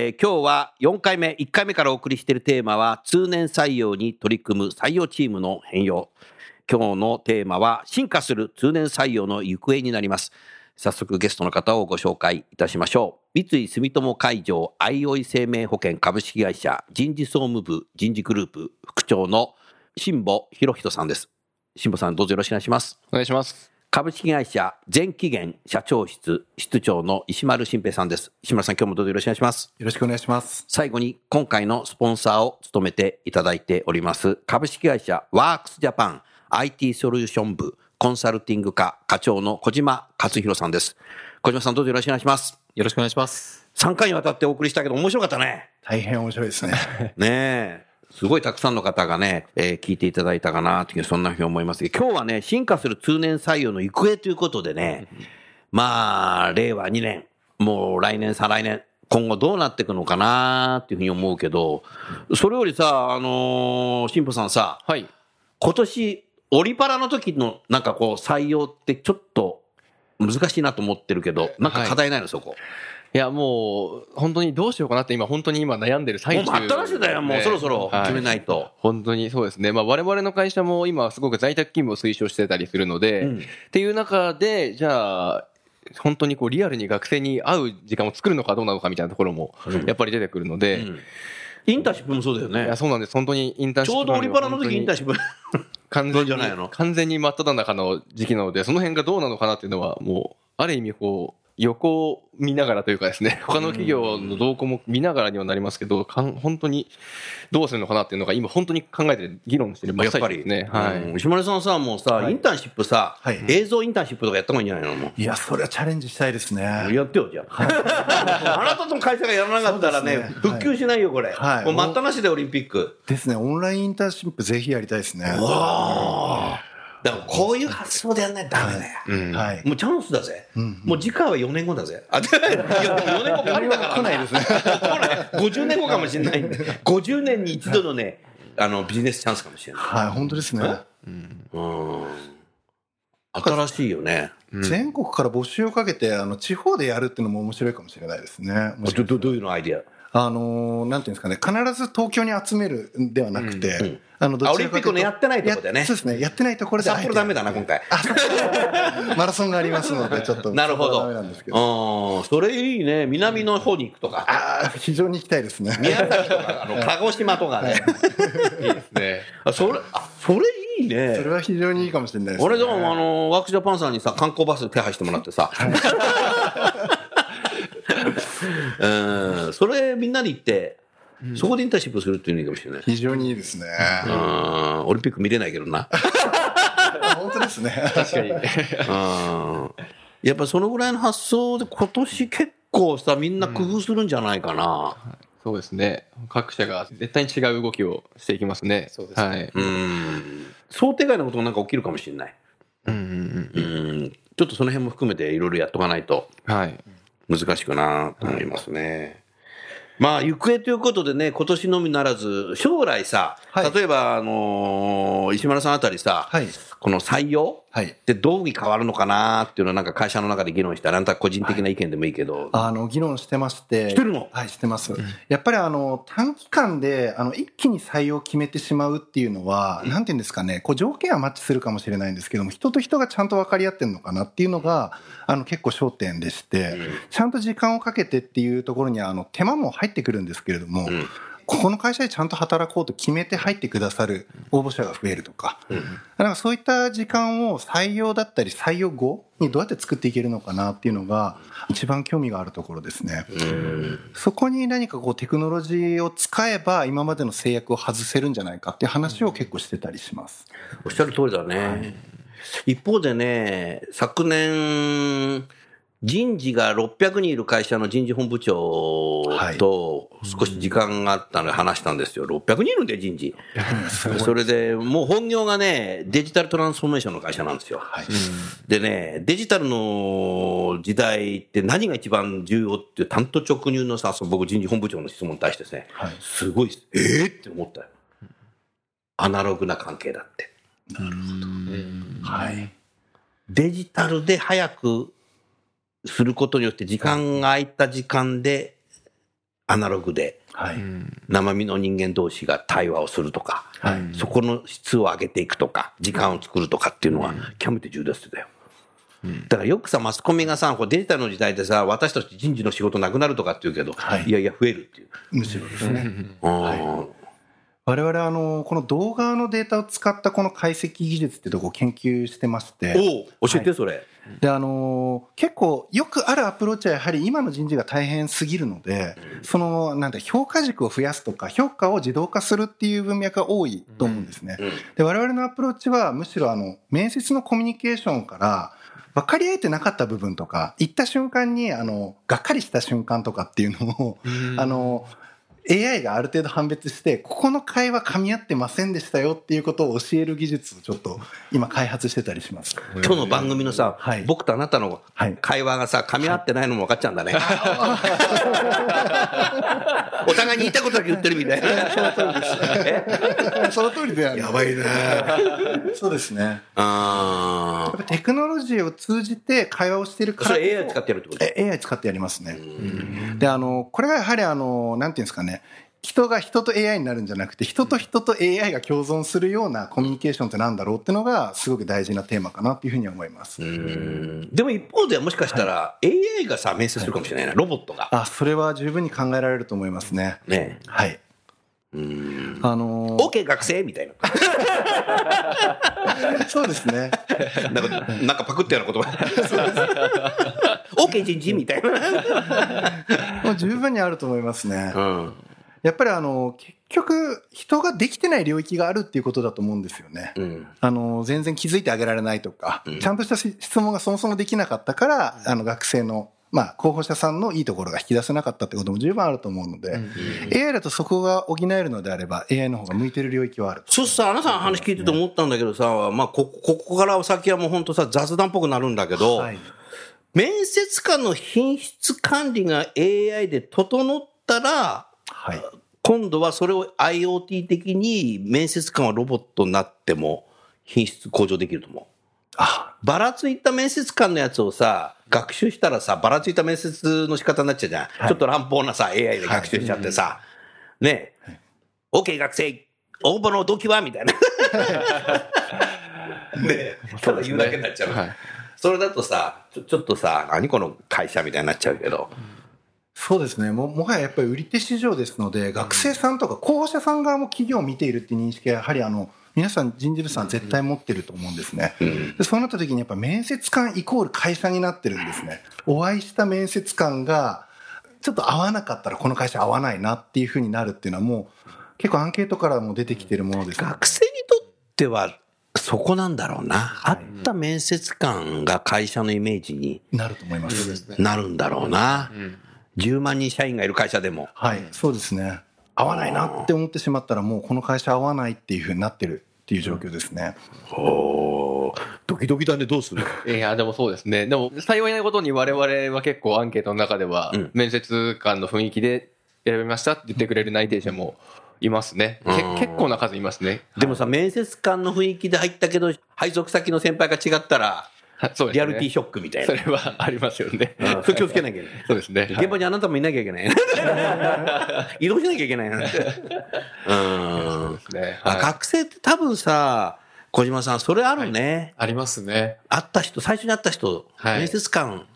えー今日は4回目1回目からお送りしているテーマは通年採用に取り組む採用チームの変容。今日のテーマは進化する通年採用の行方になります。早速ゲストの方をご紹介いたしましょう。三井住友海上相生生命保険株式会社人事総務部人事グループ副長の辛坊博人さんです。辛坊さんどうぞよろしくお願いします。お願いします。株式会社全期限社長室室長の石丸新平さんです石丸さん今日もどうぞよろしくお願いしますよろしくお願いします。最後に今回のスポンサーを務めていただいております株式会社ワークスジャパン IT ソリューション部コンサルティング課課長の小島克弘さんです小島さんどうぞよろしくお願いしますよろしくお願いします。3回にわたってお送りしたけど面白かったね大変面白いですね。ねえ。すごいたくさんの方がね、えー聞いていただいたかなという、そんなふうに思いますけど、今日はね、進化する通年採用の行方ということでね、まあ、令和2年、もう来年、再来年、今後どうなっていくのかなっていうふうに思うけど、それよりさ、あのー、新保さんさ、はい。今年、オリパラの時のなんかこう採用ってちょっと難しいなと思ってるけど、なんか課題ないの、そこ？いや、もう、本当にどうしようかなって今、本当に今悩んでる最もう中、待っただよ、もうそろそろ決めないと。本当にそうですね。まあ、我々の会社も今、すごく在宅勤務を推奨してたりするので、うんっていう中で、じゃあ、本当にこうリアルに学生に会う時間を作るのかどうなのかみたいなところもやっぱり出てくるので、うんインターンシップもそうだよねいや。そうなんです本当にインターンシップちょうどオリパラの時インターンシップ。完全にじゃないの？完全に真っ只中の時期なのでその辺がどうなのかなっていうのはもうある意味こう横を見ながらというかですね他の企業の動向も見ながらにはなりますけどかん本当にどうするのかなっていうのが今本当に考えて議論してる真っやっぱり。最中ですね。はいうん石丸さんさ、もうさ、はいインターンシップさはい、映像インターンシップとかやった方がいいんじゃないのもいや、それはチャレンジしたいですね。う。やってよ、じゃあ。あなたとの会社がやらなかったらねね、復旧しないよ、これ。はいもう待ったなしでオリンピック。ですね。オンラインインターンシップぜひやりたいですね。わあ。だからこういう発想でやんないとダメだよ。うんはい。もうチャンスだぜ。んもう次回は4年後だぜ。あ、でも4年後パリだから。来ないですね来ない。50年後かもしれないんで。50年に一度のね、あの、ビジネスチャンスかもしれない。はい、本当ですね。うん。新しいよね。全国から募集をかけて、あの、地方でやるっていうのも面白いかもしれないですね。ど、どどういうのアイディア？あのーなんていうんですかね、必ず東京に集めるんではなくて、あの、どあちらかというとオリンピックのやってないとこでねやそうですね、やってないところで。札幌ダメだな、今回。マラソンがありますので、ちょっと。なるほど。なんですけど。うん、それいいね。南の方に行くとか。ああ、非常に行きたいですね。宮崎とか、あの、鹿児島とかね。いいですね。あそれ、あ、それいいそねれ。は非常にいいかもしれないです、ね。俺でも、あの、ワークジャパンさんにさ、観光バス手配してもらってさ。うん、それみんなで行って、そこでインターンシップするっていうのいいかもしれない。非常にいいですね。うん、オリンピック見れないけどな。本当ですね。確かに。うんやっぱそのぐらいの発想で今年結構さ、みんな工夫するんじゃないかな。そうですね。各社が絶対に違う動きをしていきますね。そうですはい。うん。想定外のことがなんか起きるかもしれない。うんうんうん。ちょっとその辺も含めていろいろやっとかないとうん。はい。難しくなと思いますね。まあ、行方ということでね、今年のみならず、将来さ、はい例えば、あのー石丸さんあたりさ、はい。この採用はい。ってどうに変わるのかなっていうのはなんか会社の中で議論したら、あなた個人的な意見でもいいけど、あの、議論してまして。してるの？はい、してます。やっぱりあの、短期間で、あの、一気に採用を決めてしまうっていうのは、なんていうんですかね、こう、条件はマッチするかもしれないんですけども、人と人がちゃんと分かり合ってるのかなっていうのが、あの、結構焦点でして、ちゃんと時間をかけてっていうところには、あの、手間も入ってくるんですけれども、んここの会社でちゃんと働こうと決めて入ってくださる応募者が増えるとか、なんかそういった時間を採用だったり採用後にどうやって作っていけるのかなっていうのが一番興味があるところですね。そこに何かこうテクノロジーを使えば今までの制約を外せるんじゃないかっていう話を結構してたりします。おっしゃる通りだね。一方でね、昨年、人事が600人いる会社の人事本部長と少し時間があったので話したんですよ。600人いるんで人事。それで、もう本業がね、デジタルトランスフォーメーションの会社なんですよ。はいでね、デジタルの時代って何が一番重要っていう担当直入のさ、僕人事本部長の質問に対してですね、はいすごい、えー、って思ったよ。アナログな関係だって。はい。デジタルで早くすることによって時間が空いた時間でアナログではい。生身の人間同士が対話をするとか、はい。そこの質を上げていくとか、時間を作るとかっていうのは極めて重要ですだよ。だからよくさ、マスコミがさ、こうデジタルの時代でさ、私たち人事の仕事なくなるとかって言うけど、はいい、やいや増えるっていう。むしろですね。うん我々あの、この動画のデータを使ったこの解析技術ってとこを研究してまして。おう教えて、それ。で、あのー結構よくあるアプローチはやはり今の人事が大変すぎるので、その、なんだ、評価軸を増やすとか、評価を自動化するっていう文脈が多いと思うんですね。うんで、我々のアプローチはむしろあの、面接のコミュニケーションから、分かり合えてなかった部分とか、行った瞬間に、あの、がっかりした瞬間とかっていうのを、あの、AI がある程度判別して、ここの会話噛み合ってませんでしたよっていうことを教える技術をちょっと今開発してたりします。今日の番組のさ、はい僕とあなたのはい会話がさ、噛み合ってないのも分かっちゃうんだね。お互いに言いたいことだけ言ってるみたいな。その通りである。やばいね。そうですね。やあっぱテクノロジーを通じて会話をしているあ。からこそれ AI 使ってやるってこと？え AI 使ってやりますね。で、あの、これがやはりあの、なんていうんですかね。人が人と AI になるんじゃなくて、人と人と AI が共存するようなコミュニケーションってなんだろうっていうのが、すごく大事なテーマかなっていうふうに思います。うんでも一方ではもしかしたら AI がさ、面接するかもしれないな、ロボットが。あ、それは十分に考えられると思いますね。ねはい。うん。あのー OK 学生みたいな。そうですね。なんか、なんかパクったような言葉。OK 人事みたいな。もう十分にあると思いますね。うん。やっぱりあの、結局、人ができてない領域があるっていうことだと思うんですよね。うん。あの、全然気づいてあげられないとか、うんちゃんとしたし質問がそもそもできなかったから、あの、学生の、まあ、候補者さんのいいところが引き出せなかったってことも十分あると思うので、AI だとそこが補えるのであれば、AI の方が向いてる領域はあると。そうさ、あなたの話聞いてて思ったんだけどさ、まあ、こ、ここから先はもう本当さ、雑談っぽくなるんだけど、はい。面接官の品質管理が AI で整ったら、はい。今度はそれを IoT 的に面接官はロボットになっても品質向上できると思う。あ、ばらついた面接官のやつをさ、学習したらさ、ばらついた面接の仕方になっちゃうじゃん。はいちょっと乱暴なさ、AI で学習しちゃってさ、ねえ、OK 学生、応募の動機は？みたいな。ねえ、ただ言うだけになっちゃう。はいそれだとさちょ、ちょっとさ、何この会社みたいになっちゃうけど。そうですね。も、もはややっぱり売り手市場ですので、学生さんとか候補者さん側も企業を見ているっていう認識は、やはりあの、皆さん人事部さん絶対持ってると思うんですね。うん。でそうなった時にやっぱ面接官イコール会社になってるんですね。お会いした面接官が、ちょっと合わなかったらこの会社合わないなっていうふうになるっていうのはもう結構アンケートからも出てきてるものです、学生にとっては、そこなんだろうな。あった面接官が会社のイメージになると思います。なるんだろうな。10万人社員がいる会社でも。はい、そうですね。合わないなって思ってしまったらもうこの会社合わないっていうふうになってるっていう状況ですね。おドキドキだね、どうする？いや、でもそうですね。でも、幸いなことに我々は結構アンケートの中では、うん面接官の雰囲気で選びましたって言ってくれる内定者もいますね。結構な数いますね。でもさ、面接官の雰囲気で入ったけど、配属先の先輩が違ったら、はい そうですね。リアリティショックみたいな。それはありますよね。うんそれ気をつけなきゃいけない。そうですね。現場にあなたもいなきゃいけない。移動しなきゃいけないなって。うん。ね。あはい学生って多分さ、小島さん、それあるね。ありますね。会った人、最初に会った人、はい面接官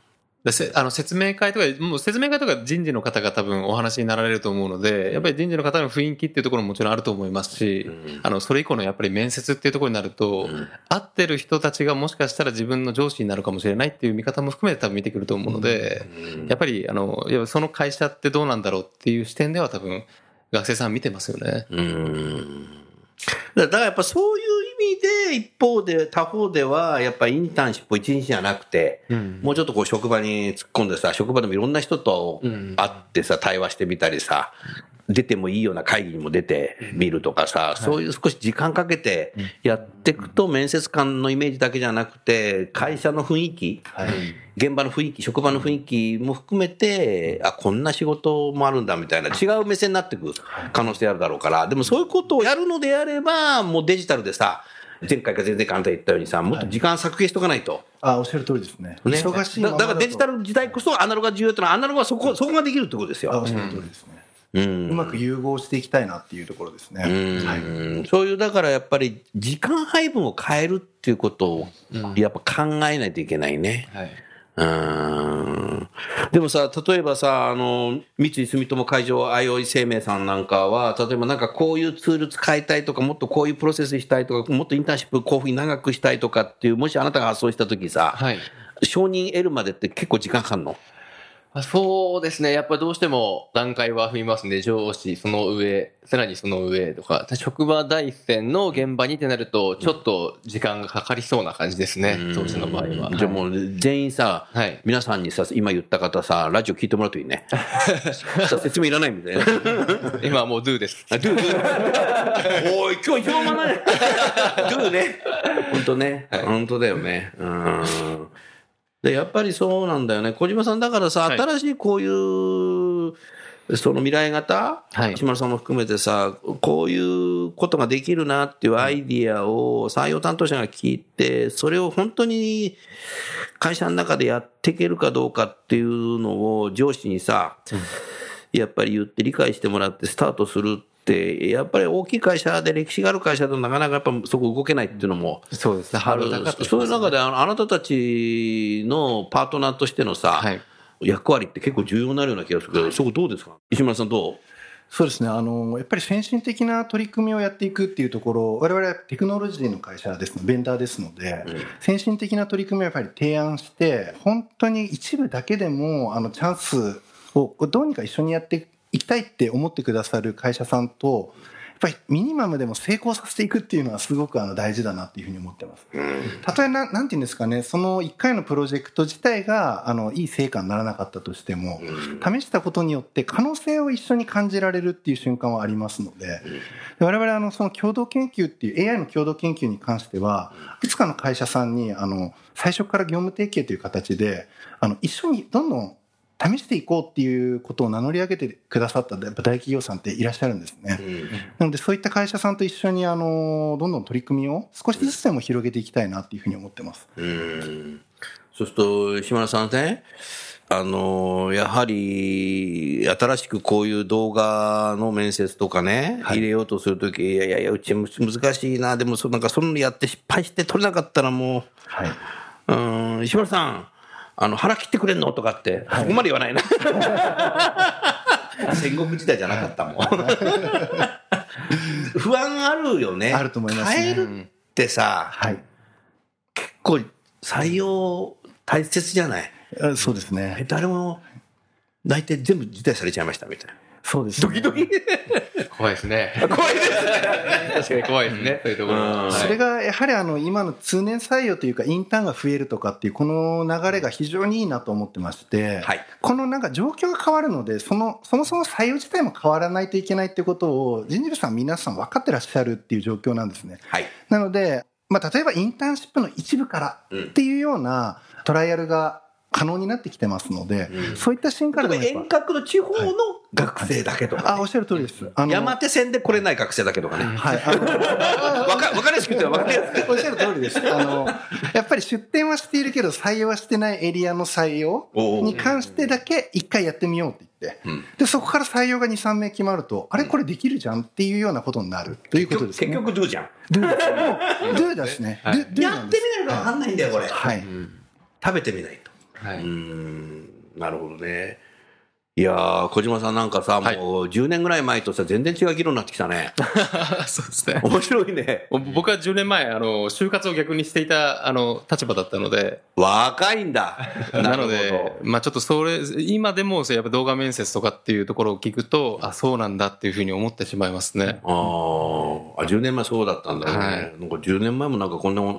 あの説明会とか、もう説明会とか人事の方が多分お話になられると思うので、やっぱり人事の方の雰囲気っていうところももちろんあると思いますし、あの、それ以降のやっぱり面接っていうところになると、会ってる人たちがもしかしたら自分の上司になるかもしれないっていう見方も含めて多分見てくると思うので、やっぱり、あの、その会社ってどうなんだろうっていう視点では多分、学生さん見てますよね。うん。だからやっぱそういで、一方で、他方では、やっぱインターンシップ一日じゃなくて、もうちょっとこう職場に突っ込んでさ、職場でもいろんな人と会ってさ、対話してみたりさ、出てもいいような会議にも出てみるとかさ、そういう少し時間かけてやっていくと、面接官のイメージだけじゃなくて、会社の雰囲気、現場の雰囲気、職場の雰囲気も含めて、あ、こんな仕事もあるんだみたいな、違う目線になってい。く可能性あるだろうから、でもそういうことをやるのであれば、もうデジタルでさ、前回か前々回あなた言ったようにさ、もっと時間削減しとかないと。あ、おっしゃる通りですね。ね、忙しいだだからデジタル時代こそアナログが重要ってのは、アナログはそこ、そこができるってことですあ、およっ。しゃる通りですね。うんうまく融合していきたいなっていうところですね。はい。うんそういう、だからやっぱり時間配分を変えるっていうことを、やっぱ考えないといけないね。はい。うんでもさ、例えばさ、あの、三井住友海上あいおい生命さんなんかは、例えばなんかこういうツール使いたいとか、もっとこういうプロセスしたいとか、もっとインターンシップこういうふうに長くしたいとかっていう、もしあなたが発想したときさ、はい。承認得るまでって結構時間かかるの？あそうですね。やっぱどうしても段階は踏みますね。上司、その上、さらにその上とか、職場第一線の現場にってなると、ちょっと時間がかかりそうな感じですね。当時の場合は。じゃあもう全員さ、はい皆さんにさ、今言った方さ、ラジオ聞いてもらうといいね。さ説明いらないみたいな。今はもう do です。あ、ドゥ、ドゥ。おい、今日一番まない。ドゥね。本当ね。本当だよね。うん。で、やっぱりそうなんだよね。小島さん、だからさ、はい。新しいこういう、その未来型、はい。島田さんも含めてさ、こういうことができるなっていうアイディアを採用担当者が聞いて、それを本当に会社の中でやっていけるかどうかっていうのを上司にさ、やっぱり言って理解してもらってスタートするって、やっぱり大きい会社で歴史がある会社だとなかなかやっぱそこ動けないっていうのもそうですね。ある。そういう中であのあなたたちのパートナーとしてのさ、はい役割って結構重要になるような気がするけど、そこどうですか？石村さんどう？そうですね。あの、やっぱり先進的な取り組みをやっていくっていうところ、我々はテクノロジーの会社ですの、ベンダーですので、先進的な取り組みをやっぱり提案して、本当に一部だけでも、あの、チャンスをどうにか一緒にやっていきたいって思ってくださる会社さんと、やっぱりミニマムでも成功させていくっていうのはすごくあの大事だなっていうふうに思ってます。たとえな、なんていうんですかね、その1回のプロジェクト自体が、あの、いい成果にならなかったとしても、試したことによって可能性を一緒に感じられるっていう瞬間はありますので、で我々あの、その共同研究っていう AI の共同研究に関しては、いくつかの会社さんに、あの、最初から業務提携という形で、あの、一緒にどんどん試していこうっていうことを名乗り上げてくださったやっぱ大企業さんっていらっしゃるんですね。なのでそういった会社さんと一緒にあのどんどん取り組みを少しずつでも広げていきたいなっていうふうに思ってます。うん。そうすると、島田さんね、あの、やはり、新しくこういう動画の面接とかね、入れようとするとき、いやいやいや、うちむ難しいな、でもそ、なんかそんなのやって失敗して取れなかったらもはい。う、うん、石村さん、あの、腹切ってくれんの？とかって、そこまで言わないな。戦国時代じゃなかったもん。不安あるよね。あると思いますね変えるってさ、はい。結構採用大切じゃない？あそうですえね。誰も大体全部辞退されちゃいましたみたいなそうです、ね。ドキドキ。怖いですね。怖いです確かに怖いですね。そういうところそれがやはりあの今の通年採用というかインターンが増えるとかっていうこの流れが非常にいいなと思ってまして、はいこのなんか状況が変わるのでそのそもそも採用自体も変わらないといけないってことを人事部さん皆さん分かってらっしゃるっていう状況なんですね。はいなので、まあ、例えばインターンシップの一部からっていうようなトライアルが可能になってきてますので、そういったシーンから遠隔の地方の学生だけとぱ、か、あ、おっしゃる通りです。あの山手線で来れない学生だけとかね。はい。わかわかりやすくてわかりやすく。おっしゃる通りです。あの、やっぱり出店はしているけど、採用はしてないエリアの採用に関してだけ一回やってみようって言って、うんで、そこから採用が2、3名決まると、あれこれできるじゃんっていうようなことになるということですね。結局、どうじゃん？ドゥですね。ドゥですね。ドゥドゥやってみないとわかんないんだよ、これ。はい。食べてみないと。はうーんなるほどね。いやー、小島さんなんかさ、はいもう10年ぐらい前とさ、全然違う議論になってきたね。そうですね。面白いね。僕は10年前、あの、就活を逆にしていた、あの、立場だったので、若いんだ。なのるでほ、まあちょっとそれ、今でも、やっぱ動画面接とかっていうところを聞くと、あ、そうなんだっていうふうに思ってしまいますね。ど。あーあ、10年前そうだったんだね。はいなんか10年前もなんかこんなもん、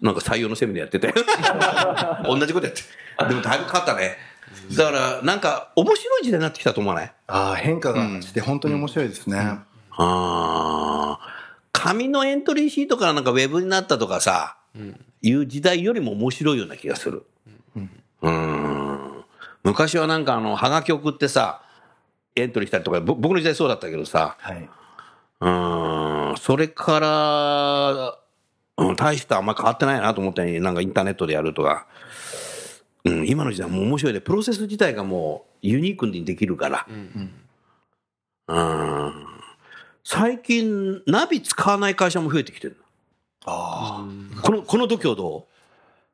なんか採用のセミナーやってて。同じことやって。でもだいぶ変わったね。だから、なんか面白い時代になってきたと思わない？ああ、変化がして本当に面白いですね。ああ、紙のエントリーシートからなんかウェブになったとかさ、いう時代よりも面白いような気がする。うん。昔はなんかあの、はがき送ってさ、エントリーしたりとか、ぼ僕の時代そうだったけどさ、はい。うん、それから、うん、大してあんま変わってないなと思ったなんかインターネットでやるとか、うん、今の時代もう面白いね。プロセス自体がもうユニークにできるから。うん。最近、ナビ使わない会社も増えてきてるあこの、この度胸ど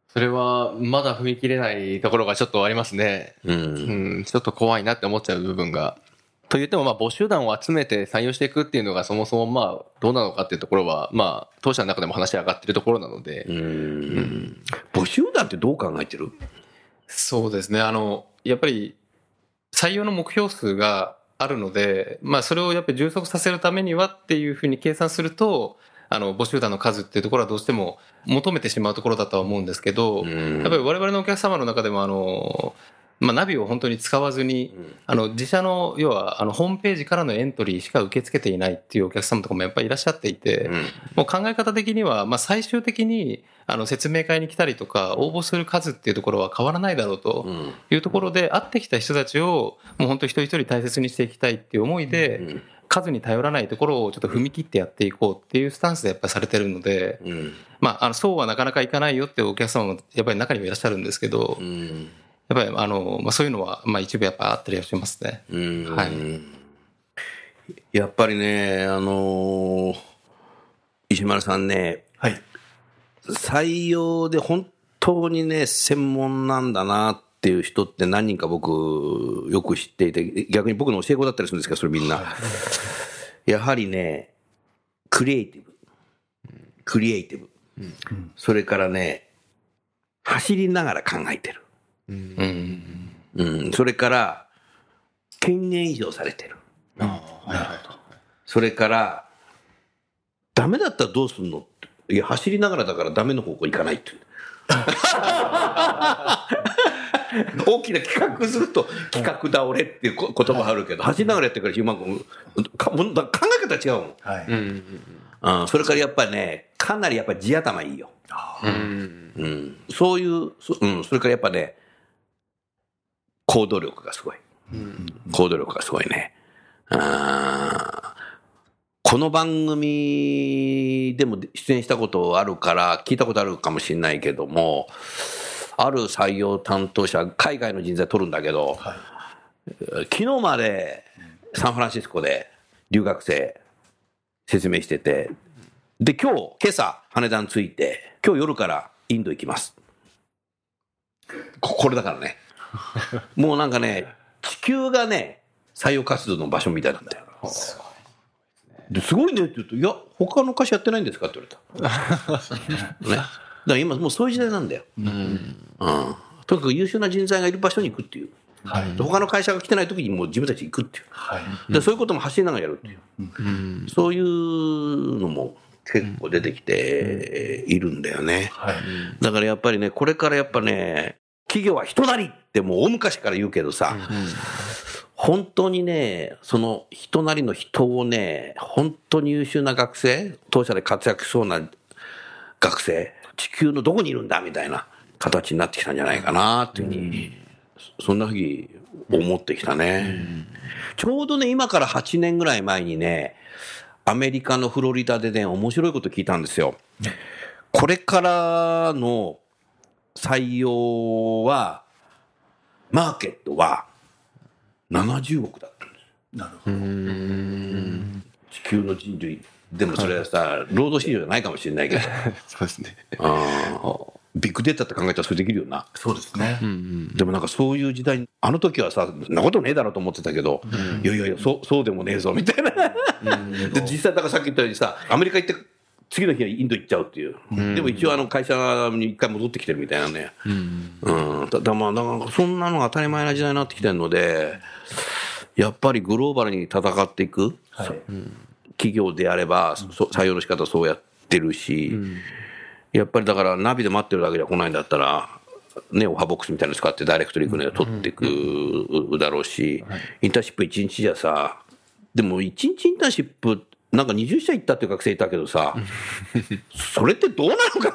それはまだ踏み切れないところがちょっとありますね。うう。うんん、ちょっと怖いなって思っちゃう部分が。と言っても、まあ、募集団を集めて採用していくっていうのがそもそもまあ、どうなのかっていうところは、まあ、当社の中でも話し上がってるところなのでう、ん。募集団ってどう考えてる？そうですね。あの、やっぱり、採用の目標数があるので、まあ、それをやっぱり充足させるためにはっていうふうに計算すると、あの、募集団の数っていうところはどうしても求めてしまうところだとは思うんですけど、んやっぱり我々のお客様の中でも、あの、まあ、ナビを本当に使わずに、あの、自社の、要は、あの、ホームページからのエントリーしか受け付けていないっていうお客様とかもやっぱりいらっしゃっていて、もう考え方的には、まあ、最終的に、あの、説明会に来たりとか、応募する数っていうところは変わらないだろうというところで、会ってきた人たちを、もう本当一人一人大切にしていきたいっていう思いで、数に頼らないところをちょっと踏み切ってやっていこうっていうスタンスでやっぱりされてるので、うん。まあ、あの、そうはなかなかいかないよっていうお客様もやっぱり中にもいらっしゃるんですけど、うん。やっぱりあの、まあ、そういうのは、まあ、一部やっぱあったりはしますね。うんはいやっぱりね、あのー石丸さんね、はい。採用で本当にね、専門なんだなっていう人って何人か僕、よく知っていて、逆に僕の教え子だったりするんですけど、それみんな。やはりね、クリエイティブ。クリエイティブ。それからね、走りながら考えてる。うん。うん。それから、権限以上されてる。それから、ダメだったらどうすんの？っていや、走りながらだからダメの方向行かないって。大きな企画すると企画倒れっていうこ言葉あるけど、走りながらやってるからうまくかもうだ考え方違うもん。はい。うん、それからやっぱりね、かなりやっぱり地頭いいよ。うん。うん、そういうそ、うん、それからやっぱね、行動力がすごい。行動力がすごいね。あこの番組でも出演したことあるから、聞いたことあるかもしれないけども、ある採用担当者、海外の人材取るんだけど、昨日までサンフランシスコで留学生説明してて、で、今日、今朝、羽田に着いて、今日夜からインド行きます。これだからね。もうなんかね、地球がね、採用活動の場所みたいなんだよ。ですごいねって言うと、いや、他の会社やってないんですかって言われた。ね。だから今もうそういう時代なんだよ。うん。とにかく優秀な人材がいる場所に行くっていう。はい。で他の会社が来てない時にもう自分たち行くっていう。はい。でそういうことも走りながらやるっていう、そういうのも結構出てきているんだよね。はい。だからやっぱりね、これからやっぱね、企業は人なりってもう大昔から言うけどさ、本当にね、その人なりの人をね、本当に優秀な学生、当社で活躍しそうな学生、地球のどこにいるんだみたいな形になってきたんじゃないかなっていうふうに、そんなふうに思ってきたね。ちょうどね、今から8年ぐらい前にね、アメリカのフロリダでね、面白いこと聞いたんですよ。これからの採用は、マーケットは70億だったんです。なるほど。地球の人類。でもそれはさ、労働市場じゃないかもしれないけど。そうですね。あービッグデータって考えたらそれできるよな。そうですね。でもなんかそういう時代に、あの時はさ、そんなことねえだろうと思ってたけど、いやいやいや、そう、そうでもねえぞ、みたいな。で、実際、だからさっき言ったようにさ、アメリカ行って、次の日はインド行っちゃうっていう。でも一応あの会社に一回戻ってきてるみたいなね。うん。だだまあ、なんかそんなのが当たり前な時代になってきてるので、やっぱりグローバルに戦っていく、はい。企業であれば、そ採用の仕方そうやってるし、やっぱりだからナビで待ってるだけじゃ来ないんだったら、ね、オファーボックスみたいなの使ってダイレクトリークね、取っていくだろうし、インターンシップ1日じゃさ、でも1日インターンシップ、なんか20社行ったっていう学生いたけどさ、それってどうなのか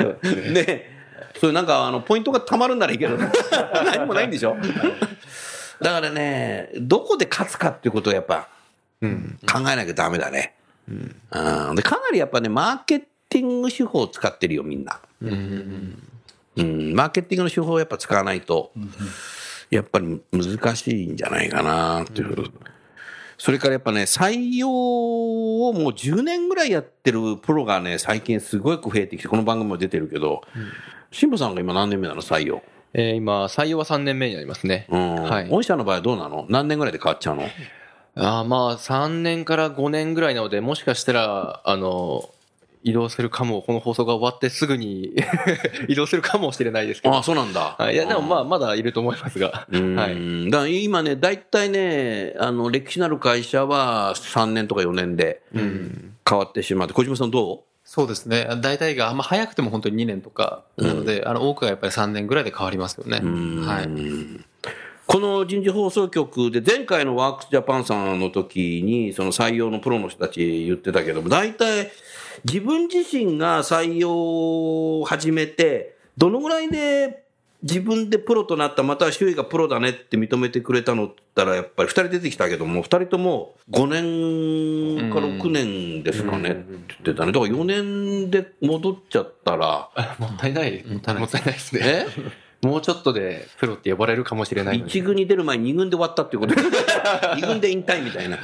な？ね。そういうなんかあのポイントがたまるんならいいけど、何もないんでしょ？だからね、どこで勝つかっていうことをやっぱ考えなきゃダメだね。うん、でかなりやっぱね、マーケティング手法を使ってるよ、みんな。うん、マーケティングの手法をやっぱ使わないと、やっぱり難しいんじゃないかなっていう。それからやっぱね、採用をもう10年ぐらいやってるプロがね、最近すごく増えてきて、この番組も出てるけど、辛坊さんが今何年目なの、採用。えー今、採用は3年目になりますね。うん。はい御社の場合はどうなの？何年ぐらいで変わっちゃうの？あーまあ、3年から5年ぐらいなので、もしかしたら、あの、移動するかも、この放送が終わってすぐに 移動するかもしれないですけど。ああ、そうなんだ。はい、いや、でもまあ、まだいると思いますが。うんはい。だ今ね、大体ね、あの、歴史のある会社は3年とか4年で変わってしまって、小島さんどそうですね。大体が、まあ、早くても本当に2年とかなので、あの、多くがやっぱり3年ぐらいで変わりますよね。はい。うこの人事放送局で前回のワークスジャパンさんの時に、その採用のプロの人たち言ってたけども、大体自分自身が採用を始めて、どのぐらいで自分でプロとなった、または周囲がプロだねって認めてくれたのって言ったら、やっぱり2人出てきたけども、2人とも5年か6年ですかねって言ってたね。だから4年で戻っちゃったら、もったいない。もったいないですね。えもうちょっとでプロって呼ばれるかもしれない。一軍に出る前に二軍で終わったっていうこと 二軍で引退みたいな。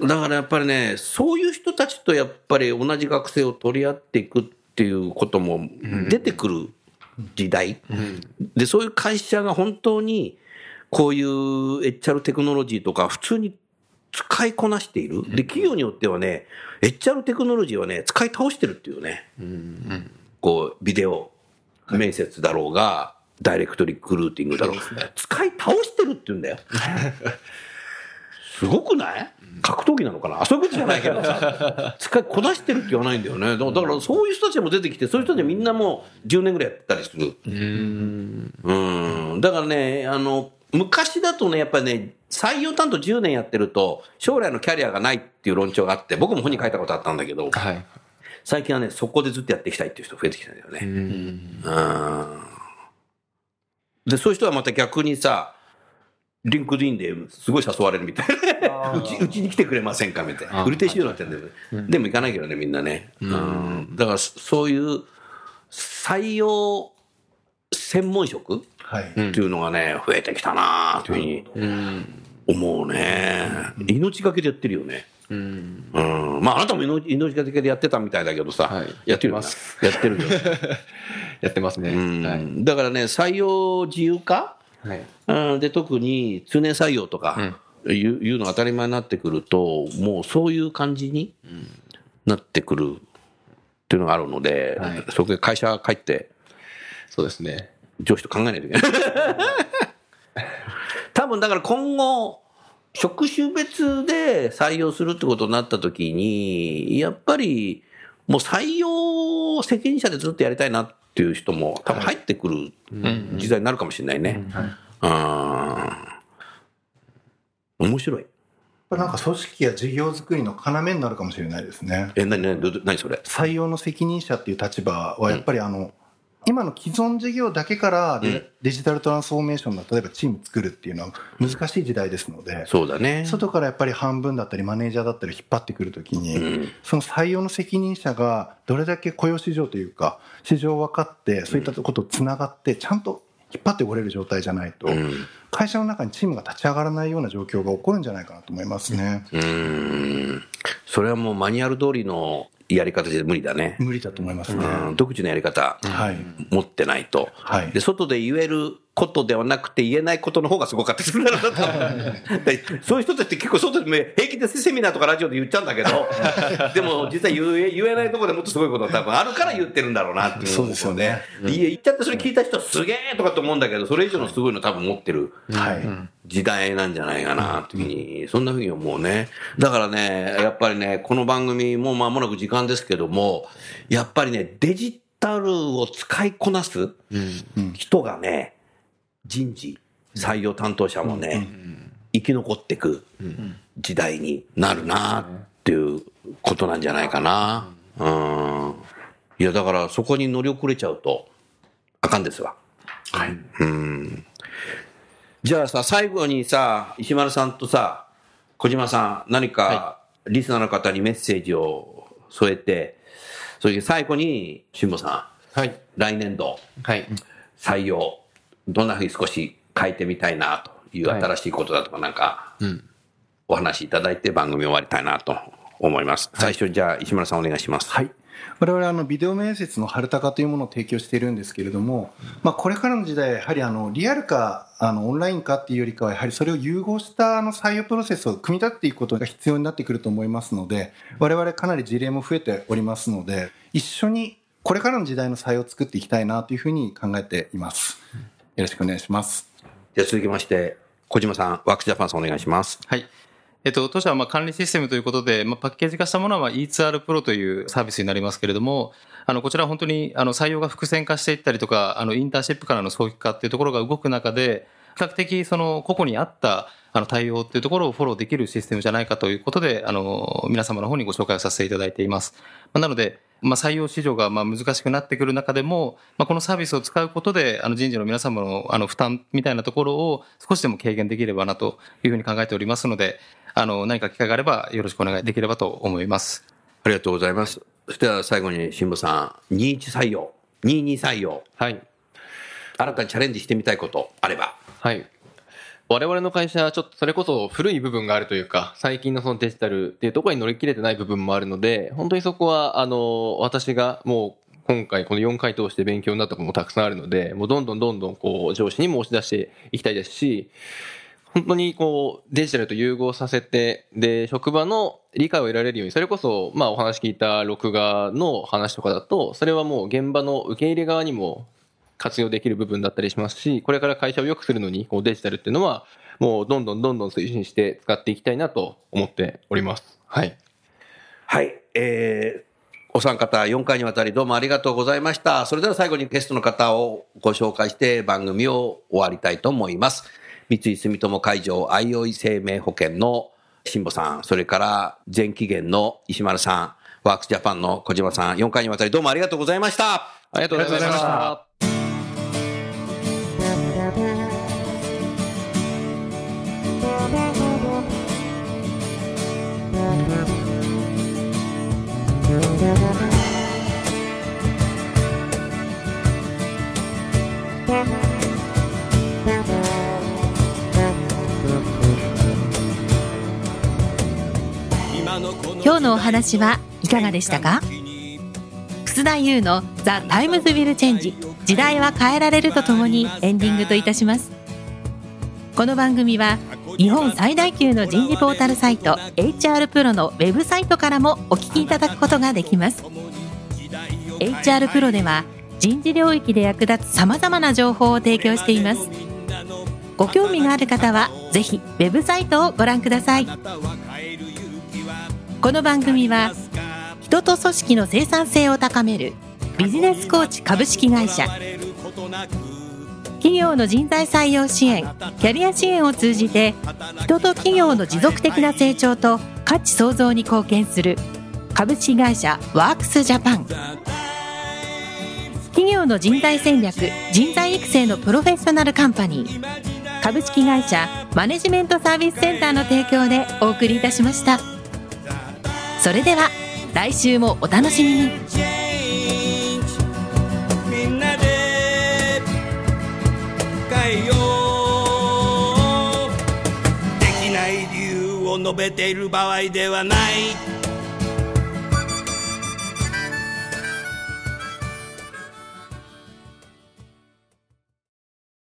だからやっぱりね、そういう人たちとやっぱり同じ学生を取り合っていくっていうことも出てくる時代。で、そういう会社が本当にこういう HR テクノロジーとか普通に使いこなしている。で、企業によってはね、HR テクノロジーはね、使い倒してるっていうね。こう、ビデオ面接だろうが、ダイレクトリクルーティングだろうが、使い倒してるって言うんだよ。すごくない？格闘技なのかな？あそういうことじゃないけどさ、使いこなしてるって言わないんだよね。だからそういう人たちも出てきて、そういう人でみんなもう10年ぐらいやったりする。うん。だからね、あの、昔だとね、やっぱりね、採用担当10年やってると、将来のキャリアがないっていう論調があって、僕も本に書いたことあったんだけど、はい。最近はね、そこでずっとやっていきたいっていう人増えてきたんだよね。うんで、そういう人はまた逆にさ、 LinkedIn ですごい誘われるみたいな。うち、うちに来てくれませんかみたいな。売り手市場になってんだよね。でも行かないけどね、みんなね。うん。だから、そそういう採用専門職はい。っていうのがね、増えてきたなあというふうに思うね。命がけでやってるよね。うん。まあ、あなたも命命がけでやってたみたいだけどさ、はいやってるよなやってるよ。やってますね。うんはい。だからね、採用自由化、はい。うん、で特に通年採用とかいう,、いうのが当たり前になってくると、もうそういう感じになってくるっていうのがあるので、はいそこで会社帰って、そうですね。上司と考えないといけない。多分だから今後、職種別で採用するってことになった時に、やっぱりもう採用責任者でずっとやりたいなっていう人も多分入ってくる時代になるかもしれないね。うん。面白い。これなんか組織や事業作りの要になるかもしれないですね。え、なになに？どど何それ？採用の責任者っていう立場はやっぱりあの、今の既存事業だけからデ,、ジタルトランスフォーメーションの例えばチーム作るっていうのは難しい時代ですので、そうだね。外からやっぱり半分だったりマネージャーだったり引っ張ってくるときに、うんその採用の責任者がどれだけ雇用市場というか市場を分かってそういったことをつながってちゃんと引っ張ってこれる状態じゃないと、うん。会社の中にチームが立ち上がらないような状況が起こるんじゃないかなと思いますね。うーんそれはもうマニュアル通りのやり方じゃ無理だね。無理だと思いますね。うん、独自のやり方、はい。持ってないと。はいで、外で言えることではなくて言えないことの方がすごかったそういう人たちって結構外で平気でセミナーとかラジオで言っちゃうんだけど、でも実際言え言えないところでもっとすごいことが多分あるから言ってるんだろうなっていう。そうですよね。言っちゃってそれ聞いた人はすげえとかと思うんだけど、それ以上のすごいの多分持ってる。はい。時代なんじゃないかなっていうふうに、そんなふうに思うね。だからね、やっぱりね、この番組もう間もなく時間ですけども、やっぱりね、デジタルを使いこなす人がね、人事、採用担当者もね、生き残っていく時代になるなっていうことなんじゃないかな。うん。いや、だからそこに乗り遅れちゃうと、あかんですわ。はい。うんじゃあさ、最後にさ、石丸さんとさ、小島さん、何かリスナーの方にメッセージを添えて、それで最後に、辛坊さはい。ん、来年度はい。採用、どんなふうに少し変えてみたいなというはい新しいことだとかなんか、うん。お話しいただいて番組終わりたいなと思います。最初にじゃあ石丸さんお願いします。はい。我々あのビデオ面接の春高というものを提供しているんですけれども、まあ、これからの時代、やはりあのリアルかあのオンラインかっていうよりかは、やはりそれを融合したあの採用プロセスを組み立てていくことが必要になってくると思いますので、我々かなり事例も増えておりますので、一緒にこれからの時代の採用を作っていきたいなというふうに考えています。よろしくお願いします。じゃあ続きまして、小島さん、ワークスジャパンさんお願いします。はい。えっと、当社はまあ管理システムということで、まあ、パッケージ化したものはまあ E2R Pro というサービスになりますけれども、あの、こちらは本当にあの採用が伏線化していったりとか、あの、インターンシップからの早期化っていうところが動く中で、比較的その個々に合ったあの対応っていうところをフォローできるシステムじゃないかということで、あの、皆様の方にご紹介をさせていただいています。まあなので、まあ、採用市場がまあ難しくなってくる中でも、まあ、このサービスを使うことで、あの人事の皆様のあの負担みたいなところを少しでも軽減できればなというふうに考えておりますので、あの、何か機会があればよろしくお願いできればと思います。ありがとうございます。そしては最後に辛坊さん、21採用、22採用、はい。新たにチャレンジしてみたいことあれば。はい。我々の会社はちょっとそれこそ古い部分があるというか、最近のそのデジタルっていうところに乗り切れてない部分もあるので、本当にそこは、あの、私がもう今回この4回通して勉強になったこともたくさんあるので、もうどんどんどんどんこう上司にも押し出していきたいですし、本当にこうデジタルと融合させて、で、職場の理解を得られるように、それこそ、まあお話聞いた録画の話とかだと、それはもう現場の受け入れ側にも活用できる部分だったりしますし、これから会社を良くするのに、こうデジタルっていうのは、もうどんどんどんどん推進して使っていきたいなと思っております。はい。はい、えー、お三方4回にわたりどうもありがとうございました。それでは最後にゲストの方をご紹介して番組を終わりたいと思います。三井住友海上あいおい生命保険の辛坊さん、それから全期限の石丸さん、ワークスジャパンの小島さん、4回にわたりどうもありがとうございました。ありがとうございました。今日のお話はいかがでしたか？楠田祐の「 The Times Will Change 時代は変えられる」とともにエンディングといたします。この番組は日本最大級の人事ポータルサイト HR プロのウェブサイトからもお聞きいただくことができます。HR プロでは人事領域で役立つさまざまな情報を提供しています。ご興味がある方はぜひウェブサイトをご覧ください。この番組は人と組織の生産性を高めるビジネスコーチ株式会社。企業の人材採用支援キャリア支援を通じて人と企業の持続的な成長と価値創造に貢献する株式会社ワークスジャパン。企業の人材戦略人材育成のプロフェッショナルカンパニー株式会社マネジメントサービスセンターの提供でお送りいたしました。それでは来週もお楽しみに。えよ。できない理由を述べている場合ではない。